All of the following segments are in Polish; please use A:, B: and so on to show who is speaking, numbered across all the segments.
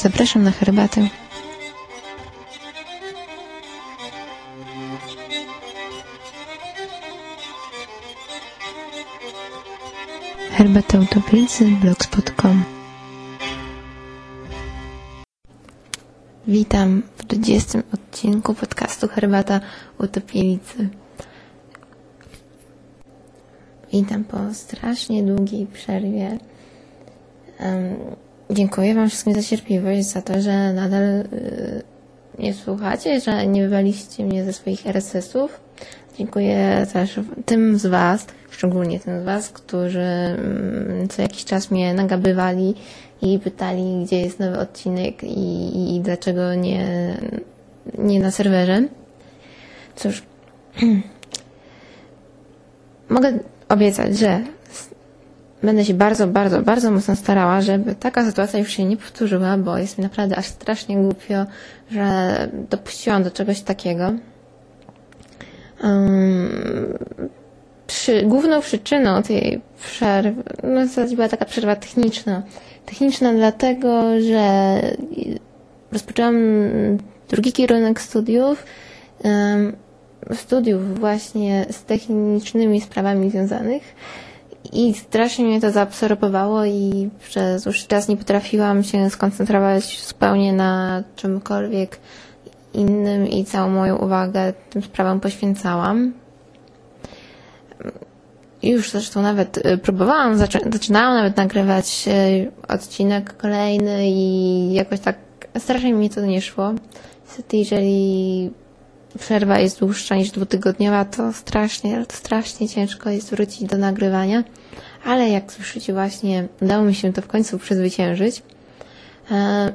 A: Zapraszam na herbatę. Herbata Utopicy blogspot.com Witam w 20 odcinku podcastu Herbata Utopielicy. Witam po strasznie długiej przerwie. Um, dziękuję Wam wszystkim za cierpliwość, za to, że nadal y, nie słuchacie, że nie wywaliście mnie ze swoich RSS-ów. Dziękuję też tym z Was, szczególnie tym z Was, którzy mm, co jakiś czas mnie nagabywali i pytali, gdzie jest nowy odcinek i, i dlaczego nie, nie na serwerze. Cóż, mogę obiecać, że będę się bardzo, bardzo, bardzo mocno starała, żeby taka sytuacja już się nie powtórzyła, bo jest mi naprawdę aż strasznie głupio, że dopuściłam do czegoś takiego. Um, przy, główną przyczyną tej przerwy, no w zasadzie była taka przerwa techniczna. Techniczna dlatego, że rozpoczęłam drugi kierunek studiów, um, studiów właśnie z technicznymi sprawami związanych i strasznie mnie to zaabsorbowało i przez dłuższy czas nie potrafiłam się skoncentrować zupełnie na czymkolwiek innym i całą moją uwagę tym sprawom poświęcałam. Już zresztą nawet y, próbowałam, zaczynałam nawet nagrywać y, odcinek kolejny i jakoś tak strasznie mi to nie szło. Niestety, jeżeli przerwa jest dłuższa niż dwutygodniowa, to strasznie, strasznie ciężko jest wrócić do nagrywania. Ale jak słyszycie właśnie, udało mi się to w końcu przezwyciężyć. E,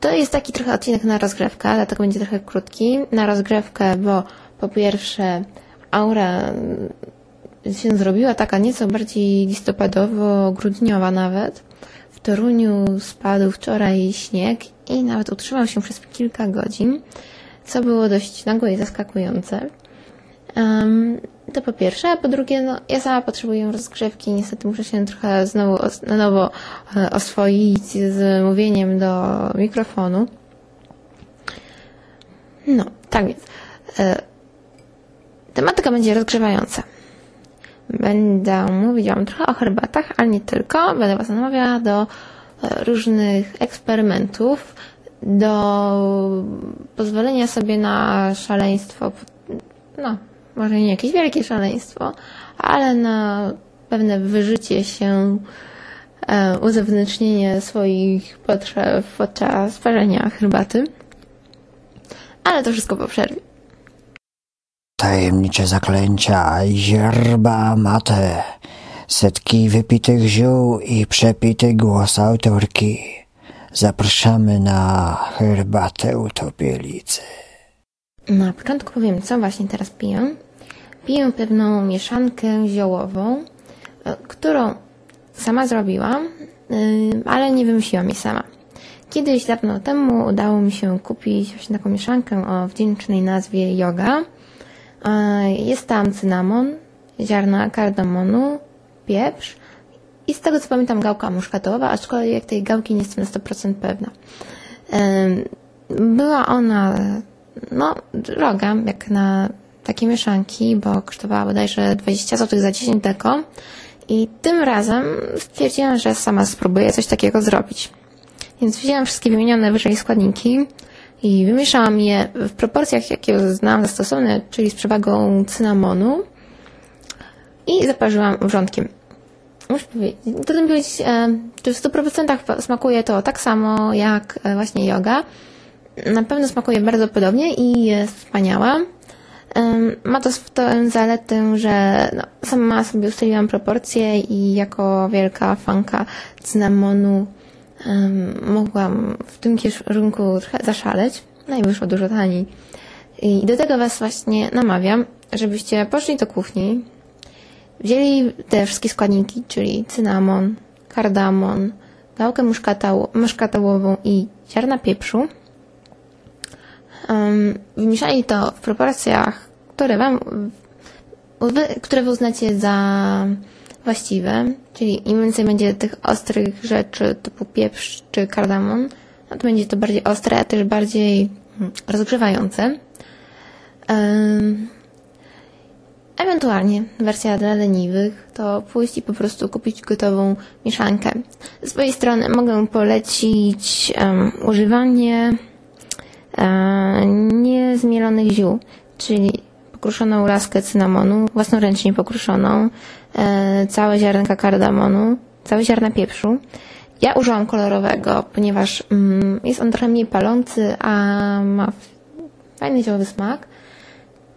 A: to jest taki trochę odcinek na rozgrzewkę, dlatego będzie trochę krótki. Na rozgrzewkę, bo po pierwsze aura się zrobiła taka nieco bardziej listopadowo-grudniowa nawet. W Toruniu spadł wczoraj śnieg i nawet utrzymał się przez kilka godzin, co było dość nagłe i zaskakujące. Um, to po pierwsze, a po drugie, no, ja sama potrzebuję rozgrzewki, niestety muszę się trochę znowu na nowo e, oswoić z mówieniem do mikrofonu. No, tak więc. E, tematyka będzie rozgrzewająca. Będę mówić Wam trochę o herbatach, ale nie tylko. Będę Was namawiała do e, różnych eksperymentów, do pozwolenia sobie na szaleństwo, no, może nie jakieś wielkie szaleństwo, ale na pewne wyżycie się, e, uzewnętrznienie swoich potrzeb podczas parzenia herbaty. Ale to wszystko po przerwie.
B: Tajemnicze zaklęcia, zierba mate, setki wypitych ziół i przepity głos autorki. Zapraszamy na herbatę utopielicy.
A: Na początku powiem, co właśnie teraz piję. Piję pewną mieszankę ziołową, e, którą sama zrobiłam, y, ale nie wymyśliłam jej sama. Kiedyś, dawno temu, udało mi się kupić właśnie taką mieszankę o wdzięcznej nazwie yoga. Jest tam cynamon, ziarna kardamonu, pieprz i z tego co pamiętam gałka muszkatowa, aczkolwiek tej gałki nie jestem na 100% pewna. Była ona no, droga, jak na takie mieszanki, bo kosztowała bodajże 20 zł za 10 deko. I tym razem stwierdziłam, że sama spróbuję coś takiego zrobić. Więc wzięłam wszystkie wymienione wyżej składniki i wymieszałam je w proporcjach, jakie znam za stosowne, czyli z przewagą cynamonu i zaparzyłam wrzątkiem. Muszę powiedzieć, trudno powiedzieć, e, czy w 100% smakuje to tak samo jak e, właśnie yoga. Na pewno smakuje bardzo podobnie i jest wspaniała. Ma to tę zaletę, że no, sama sobie ustaliłam proporcje i jako wielka fanka cynamonu mogłam w tym kierunku trochę zaszaleć. No i wyszło dużo taniej. I do tego Was właśnie namawiam, żebyście poszli do kuchni, wzięli te wszystkie składniki, czyli cynamon, kardamon, gałkę muszkatałową i ziarna pieprzu, um, wymieszali to w proporcjach, które wam, które wy uznacie za właściwe, czyli im więcej będzie tych ostrych rzeczy typu pieprz czy kardamon, no to będzie to bardziej ostre, a też bardziej mm, rozgrzewające. Ewentualnie wersja dla leniwych to pójść i po prostu kupić gotową mieszankę. Z swojej strony mogę polecić um, używanie um, niezmielonych ziół, czyli pokruszoną laskę cynamonu, własnoręcznie pokruszoną, całe ziarnka kardamonu, całe ziarna pieprzu. Ja użyłam kolorowego, ponieważ mm, jest on trochę mniej palący, a ma fajny ziołowy smak.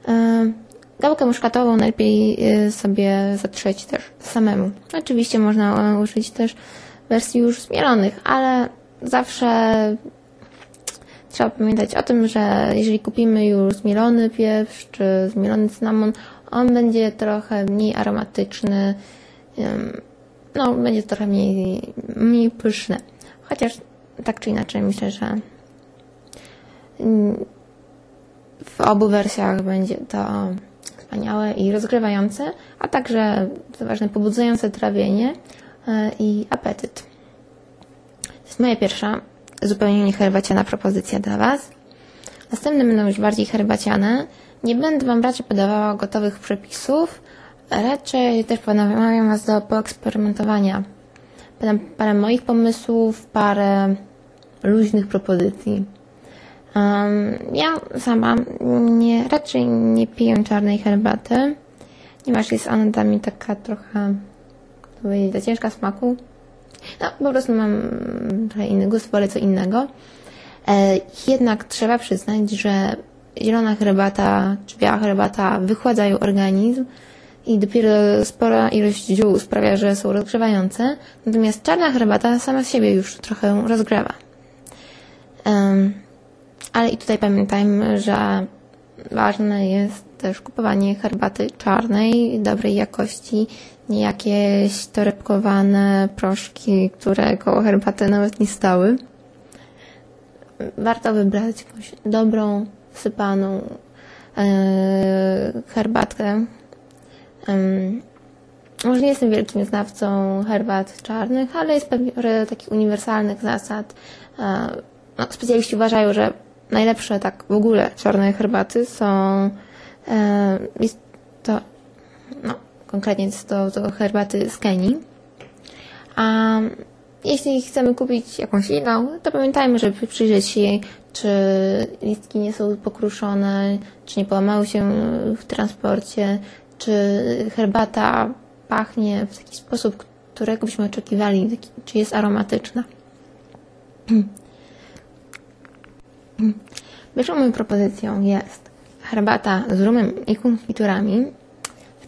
A: E, gałkę muszkatową najlepiej e, sobie zatrzeć też samemu. Oczywiście można użyć też wersji już zmielonych, ale zawsze trzeba pamiętać o tym, że jeżeli kupimy już zmielony pieprz czy zmielony cynamon, on będzie trochę mniej aromatyczny, no będzie trochę mniej, mniej pyszny. Chociaż tak czy inaczej myślę, że w obu wersjach będzie to wspaniałe i rozgrywające, a także, co ważne, pobudzające trawienie e, i apetyt. To jest moja pierwsza zupełnie nie herbaciana propozycja dla Was. Następne będą już bardziej herbaciane. Nie będę Wam raczej podawała gotowych przepisów, raczej też namawiam Was do poeksperymentowania. Podam parę moich pomysłów, parę luźnych propozycji. Um, ja sama nie, raczej nie piję czarnej herbaty, ponieważ jest ona dla mnie taka trochę, to powiedzieć, ciężka smaku. No, po prostu mam trochę inny gust, wolę co innego. E, jednak trzeba przyznać, że zielona herbata czy biała herbata wychładzają organizm i dopiero spora ilość ziół sprawia, że są rozgrzewające, natomiast czarna herbata sama z siebie już trochę rozgrzewa. Um, ale i tutaj pamiętajmy, że ważne jest też kupowanie herbaty czarnej, dobrej jakości, nie jakieś torebkowane proszki, które koło herbaty nawet nie stały. Warto wybrać jakąś dobrą, sypaną e, herbatkę. może nie jestem wielkim znawcą herbat czarnych, ale jest parę takich uniwersalnych zasad. E, no, specjaliści uważają, że najlepsze tak w ogóle czarne herbaty są e, jest to no, konkretnie jest to, to herbaty z Kenii. A jeśli chcemy kupić jakąś inną, to pamiętajmy, żeby przyjrzeć się jej, czy listki nie są pokruszone, czy nie połamały się w transporcie, czy herbata pachnie w taki sposób, którego byśmy oczekiwali, czy jest aromatyczna. Pierwszą moją propozycją jest herbata z rumem i konfiturami.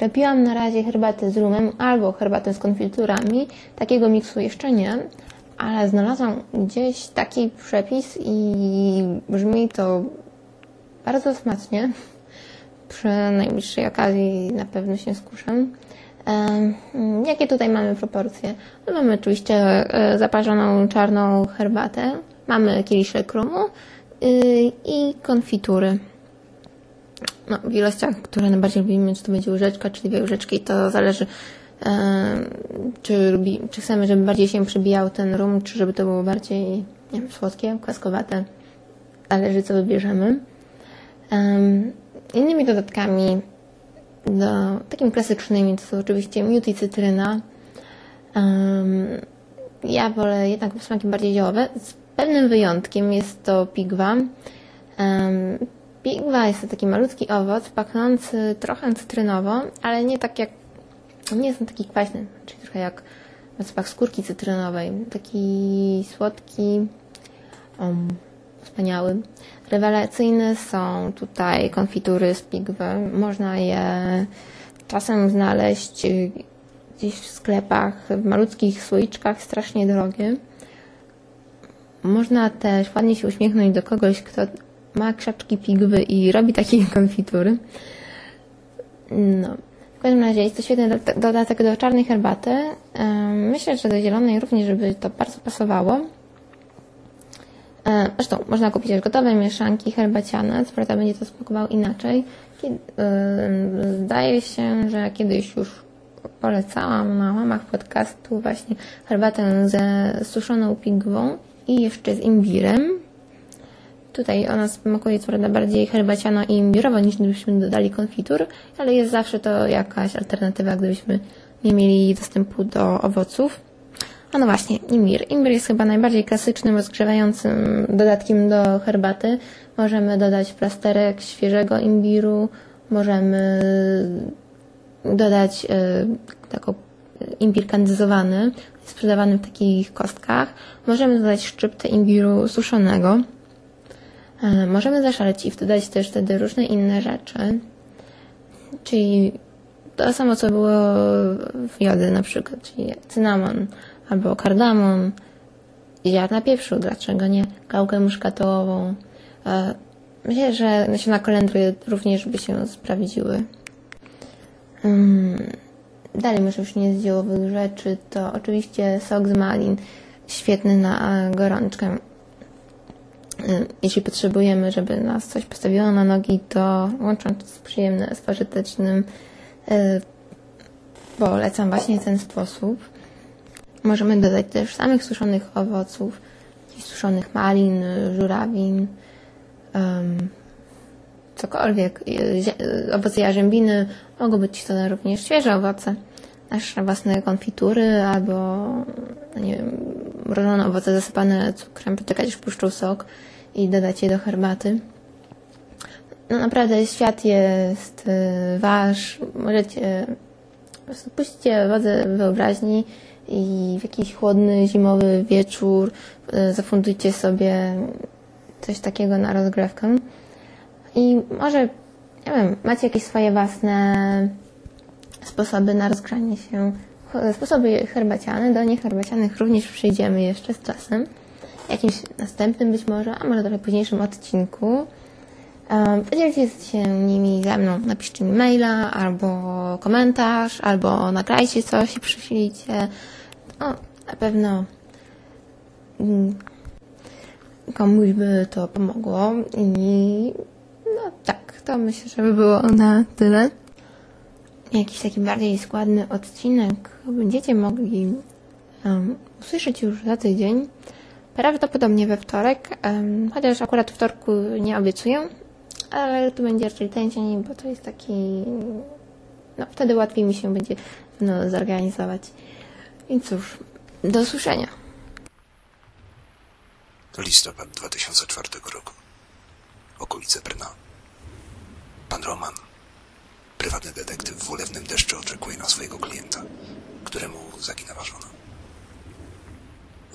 A: Robiłam na razie herbatę z rumem albo herbatę z konfiturami. Takiego miksu jeszcze nie, ale znalazłam gdzieś taki przepis i brzmi to bardzo smacznie. Przy najbliższej okazji na pewno się skuszę. Jakie tutaj mamy proporcje? No mamy oczywiście e, zaparzoną czarną herbatę, mamy kieliszek rumu y, i konfitury no, w ilościach, które najbardziej lubimy, czy to będzie łyżeczka, czy dwie łyżeczki, to zależy, czy, lubi, czy chcemy, żeby bardziej się przybijał ten rum, czy żeby to było bardziej nie wiem, słodkie, kwaskowate. Zależy, co wybierzemy. E, innymi dodatkami, do, takimi klasycznymi, to są oczywiście miód i cytryna. Um, ja wolę jednak smaki bardziej ziołowe. Z pewnym wyjątkiem jest to pigwa. Um, Pigwa jest to taki malutki owoc, pachnący trochę cytrynowo, ale nie tak jak, nie jest taki kwaśny, czyli trochę jak zapach skórki cytrynowej. Taki słodki, um, wspaniały. Rewelacyjne są tutaj konfitury z pigwy. Można je czasem znaleźć y, gdzieś w sklepach, w malutkich słoiczkach, strasznie drogie. Można też ładnie się uśmiechnąć do kogoś, kto ma krzaczki pigwy i robi takie konfitury. No. Każdym razie jest to świetny dodatek do czarnej herbaty. Myślę, że do zielonej również, żeby to bardzo pasowało. Zresztą można kupić też gotowe mieszanki herbaciane, co prawda będzie to smakowało inaczej. Zdaje się, że kiedyś już polecałam na łamach podcastu właśnie herbatę ze suszoną pigwą i jeszcze z imbirem. Tutaj ona smakuje co prawda bardziej herbaciano i imbirowo niż gdybyśmy dodali konfitur, ale jest zawsze to jakaś alternatywa, gdybyśmy nie mieli dostępu do owoców. A no właśnie, imbir. Imbir jest chyba najbardziej klasycznym, rozgrzewającym dodatkiem do herbaty. Możemy dodać plasterek świeżego imbiru, możemy dodać y, taką imbir kandyzowany, sprzedawany w takich kostkach. Możemy dodać szczyptę imbiru suszonego. Y, możemy zaszaleć i dodać też wtedy różne inne rzeczy. Czyli to samo, co było w jody na przykład, czyli cynamon albo kardamon, ziarna pieprzu, dlaczego nie, gałkę muszkatołową. Y, myślę, że nasiona kolendry również by się sprawdziły. Dalej, może już nie z ziołowych rzeczy, to oczywiście sok z malin, świetny na gorączkę. Jeśli potrzebujemy, żeby nas coś postawiło na nogi, to łącząc z przyjemne z pożytecznym, polecam właśnie ten sposób. Możemy dodać też samych suszonych owoców, suszonych malin, żurawin, cokolwiek, owoce jarzębiny, mogą być to również świeże owoce, nasze własne konfitury albo, no nie wiem, mrożone owoce zasypane cukrem, poczekać aż puszczą sok i dodać je do herbaty. No naprawdę świat jest y, wasz, możecie po prostu puśćcie wodze wyobraźni i w jakiś chłodny, zimowy wieczór y, zafundujcie sobie coś takiego na rozgrywkę. I może, nie wiem, macie jakieś swoje własne sposoby na rozgrzanie się, sposoby herbaciane. Do nieherbacianych również przyjdziemy jeszcze z czasem. Jakimś następnym być może, a może trochę późniejszym odcinku. Podzielcie się nimi ze mną. Napiszcie mi maila, albo komentarz, albo nagrajcie coś i przyślijcie. No, na pewno mm, komuś by to pomogło i no tak, to myślę, że by było na tyle. Jakiś taki bardziej składny odcinek będziecie mogli um, usłyszeć już za tydzień. Prawdopodobnie we wtorek, chociaż akurat wtorku nie obiecuję, ale to będzie raczej ten bo to jest taki... No, wtedy łatwiej mi się będzie no, zorganizować. I cóż, do usłyszenia.
C: Listopad 2004 roku. Okolice Brna. Pan Roman, prywatny detektyw w ulewnym deszczu oczekuje na swojego klienta, któremu zaginęła żona.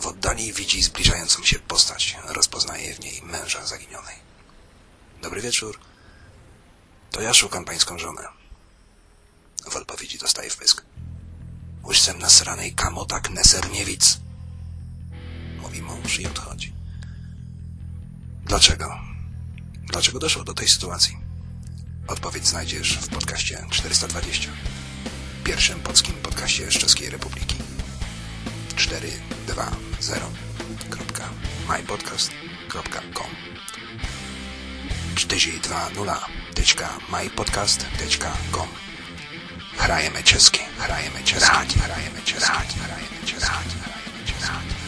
C: W oddali widzi zbliżającą się postać, rozpoznaje w niej męża zaginionej. Dobry wieczór. To ja szukam pańską żonę. W odpowiedzi dostaje wpysk. Łyżcem nasranej kamotak Neserniewic. Mówi mąż i odchodzi. Dlaczego? Dlaczego doszło do tej sytuacji? Odpowiedź znajdziesz w podcaście 420. Pierwszym polskim podcaście z Czeskiej Republiki. 420.mypodcast.com 420.mypodcast.com Hrajeme česky, hrajeme česky, rádi, hrajeme česky, rádi, hrajeme česky, rádi, hrajeme česky. Rádi, hrajeme česky.